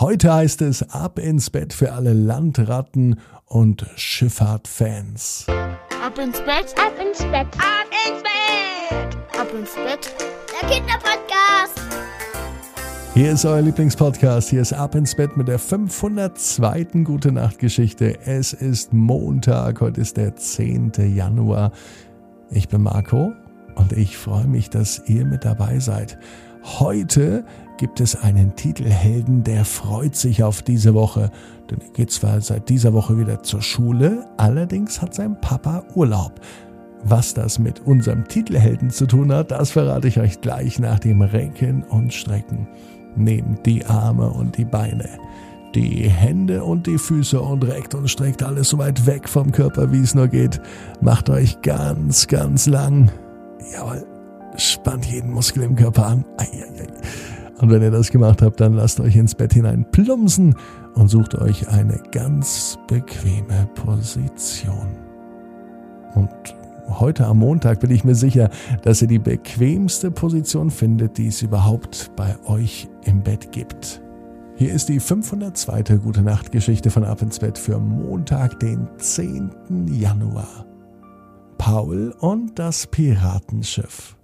Heute heißt es ab ins Bett für alle Landratten und Schifffahrtfans. Ab ins Bett, ab ins Bett, ab ins Bett, ab ins Bett. Der Kinderpodcast. Hier ist euer Lieblingspodcast. Hier ist Ab ins Bett mit der 502. Gute Nacht Geschichte. Es ist Montag, heute ist der 10. Januar. Ich bin Marco und ich freue mich, dass ihr mit dabei seid. Heute gibt es einen Titelhelden, der freut sich auf diese Woche. Denn er geht zwar seit dieser Woche wieder zur Schule, allerdings hat sein Papa Urlaub. Was das mit unserem Titelhelden zu tun hat, das verrate ich euch gleich nach dem Recken und Strecken. Nehmt die Arme und die Beine, die Hände und die Füße und reckt und streckt alles so weit weg vom Körper, wie es nur geht. Macht euch ganz, ganz lang. Jawohl, spannt jeden Muskel im Körper an. Und wenn ihr das gemacht habt, dann lasst euch ins Bett hinein plumpsen und sucht euch eine ganz bequeme Position. Und heute am Montag bin ich mir sicher, dass ihr die bequemste Position findet, die es überhaupt bei euch im Bett gibt. Hier ist die 502. Gute Nacht Geschichte von Ab ins Bett für Montag, den 10. Januar. Paul und das Piratenschiff.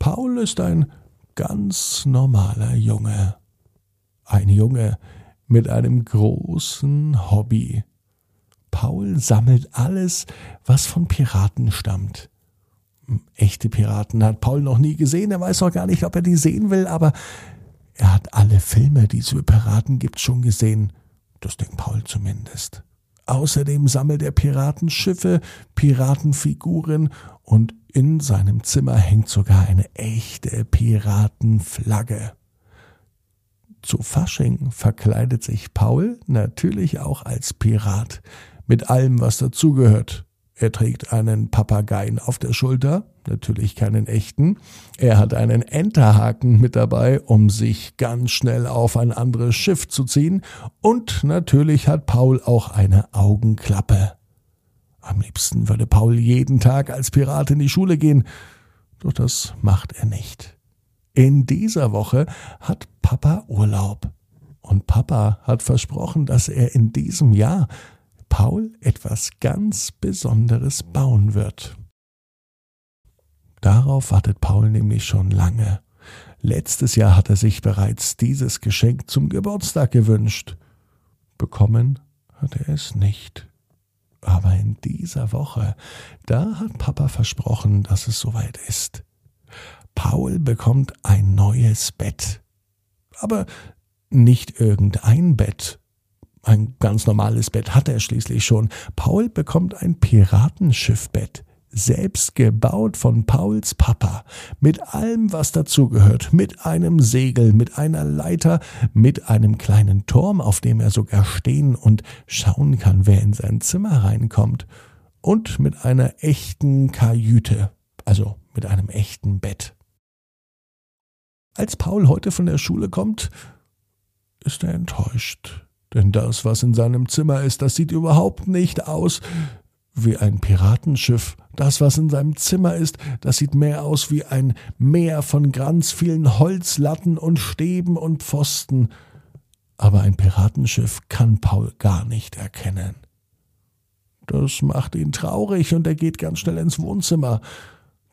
Paul ist ein ganz normaler Junge. Ein Junge mit einem großen Hobby. Paul sammelt alles, was von Piraten stammt. Echte Piraten hat Paul noch nie gesehen, er weiß auch gar nicht, ob er die sehen will, aber er hat alle Filme, die es über Piraten gibt, schon gesehen. Das denkt Paul zumindest. Außerdem sammelt er Piratenschiffe, Piratenfiguren und in seinem Zimmer hängt sogar eine echte Piratenflagge. Zu Fasching verkleidet sich Paul natürlich auch als Pirat, mit allem, was dazugehört. Er trägt einen Papageien auf der Schulter, natürlich keinen echten. Er hat einen Enterhaken mit dabei, um sich ganz schnell auf ein anderes Schiff zu ziehen. Und natürlich hat Paul auch eine Augenklappe. Am liebsten würde Paul jeden Tag als Pirat in die Schule gehen, doch das macht er nicht. In dieser Woche hat Papa Urlaub. Und Papa hat versprochen, dass er in diesem Jahr Paul etwas ganz Besonderes bauen wird. Darauf wartet Paul nämlich schon lange. Letztes Jahr hat er sich bereits dieses Geschenk zum Geburtstag gewünscht. Bekommen hat er es nicht. Aber in dieser Woche, da hat Papa versprochen, dass es soweit ist. Paul bekommt ein neues Bett. Aber nicht irgendein Bett, ein ganz normales Bett hat er schließlich schon. Paul bekommt ein Piratenschiffbett, selbst gebaut von Pauls Papa, mit allem, was dazugehört, mit einem Segel, mit einer Leiter, mit einem kleinen Turm, auf dem er sogar stehen und schauen kann, wer in sein Zimmer reinkommt, und mit einer echten Kajüte, also mit einem echten Bett. Als Paul heute von der Schule kommt, ist er enttäuscht. Denn das, was in seinem Zimmer ist, das sieht überhaupt nicht aus wie ein Piratenschiff. Das, was in seinem Zimmer ist, das sieht mehr aus wie ein Meer von ganz vielen Holzlatten und Stäben und Pfosten. Aber ein Piratenschiff kann Paul gar nicht erkennen. Das macht ihn traurig und er geht ganz schnell ins Wohnzimmer.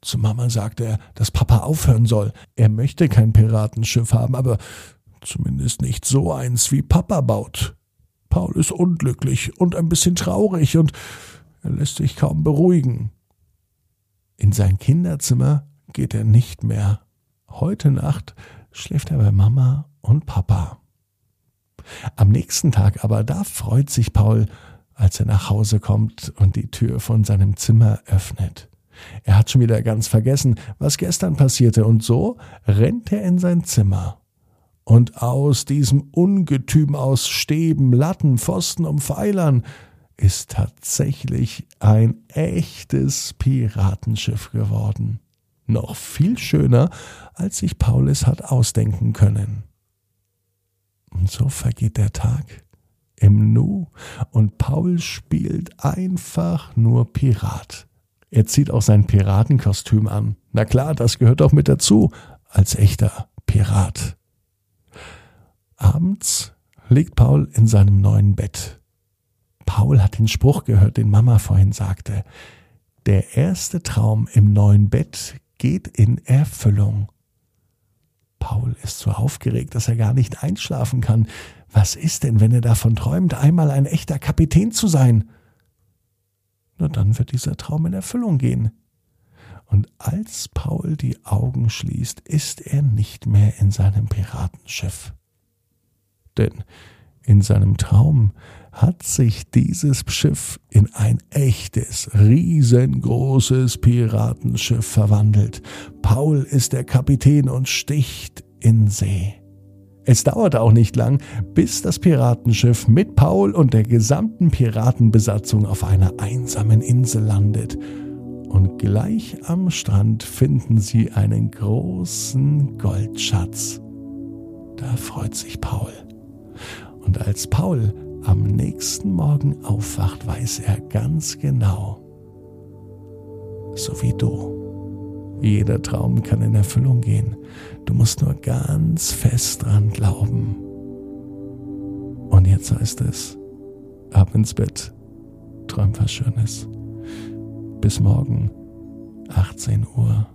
Zu Mama sagt er, dass Papa aufhören soll. Er möchte kein Piratenschiff haben, aber Zumindest nicht so eins, wie Papa baut. Paul ist unglücklich und ein bisschen traurig und er lässt sich kaum beruhigen. In sein Kinderzimmer geht er nicht mehr. Heute Nacht schläft er bei Mama und Papa. Am nächsten Tag aber, da freut sich Paul, als er nach Hause kommt und die Tür von seinem Zimmer öffnet. Er hat schon wieder ganz vergessen, was gestern passierte, und so rennt er in sein Zimmer und aus diesem Ungetüm aus Stäben, Latten, Pfosten und Pfeilern ist tatsächlich ein echtes Piratenschiff geworden. Noch viel schöner, als sich Paulus hat ausdenken können. Und so vergeht der Tag im Nu und Paul spielt einfach nur Pirat. Er zieht auch sein Piratenkostüm an. Na klar, das gehört auch mit dazu als echter Pirat. Abends liegt Paul in seinem neuen Bett. Paul hat den Spruch gehört, den Mama vorhin sagte. Der erste Traum im neuen Bett geht in Erfüllung. Paul ist so aufgeregt, dass er gar nicht einschlafen kann. Was ist denn, wenn er davon träumt, einmal ein echter Kapitän zu sein? Nur dann wird dieser Traum in Erfüllung gehen. Und als Paul die Augen schließt, ist er nicht mehr in seinem Piratenschiff. Denn in seinem Traum hat sich dieses Schiff in ein echtes, riesengroßes Piratenschiff verwandelt. Paul ist der Kapitän und sticht in See. Es dauert auch nicht lang, bis das Piratenschiff mit Paul und der gesamten Piratenbesatzung auf einer einsamen Insel landet. Und gleich am Strand finden sie einen großen Goldschatz. Da freut sich Paul. Und als Paul am nächsten Morgen aufwacht, weiß er ganz genau, so wie du. Jeder Traum kann in Erfüllung gehen. Du musst nur ganz fest dran glauben. Und jetzt heißt es, ab ins Bett, träum was Schönes. Bis morgen, 18 Uhr,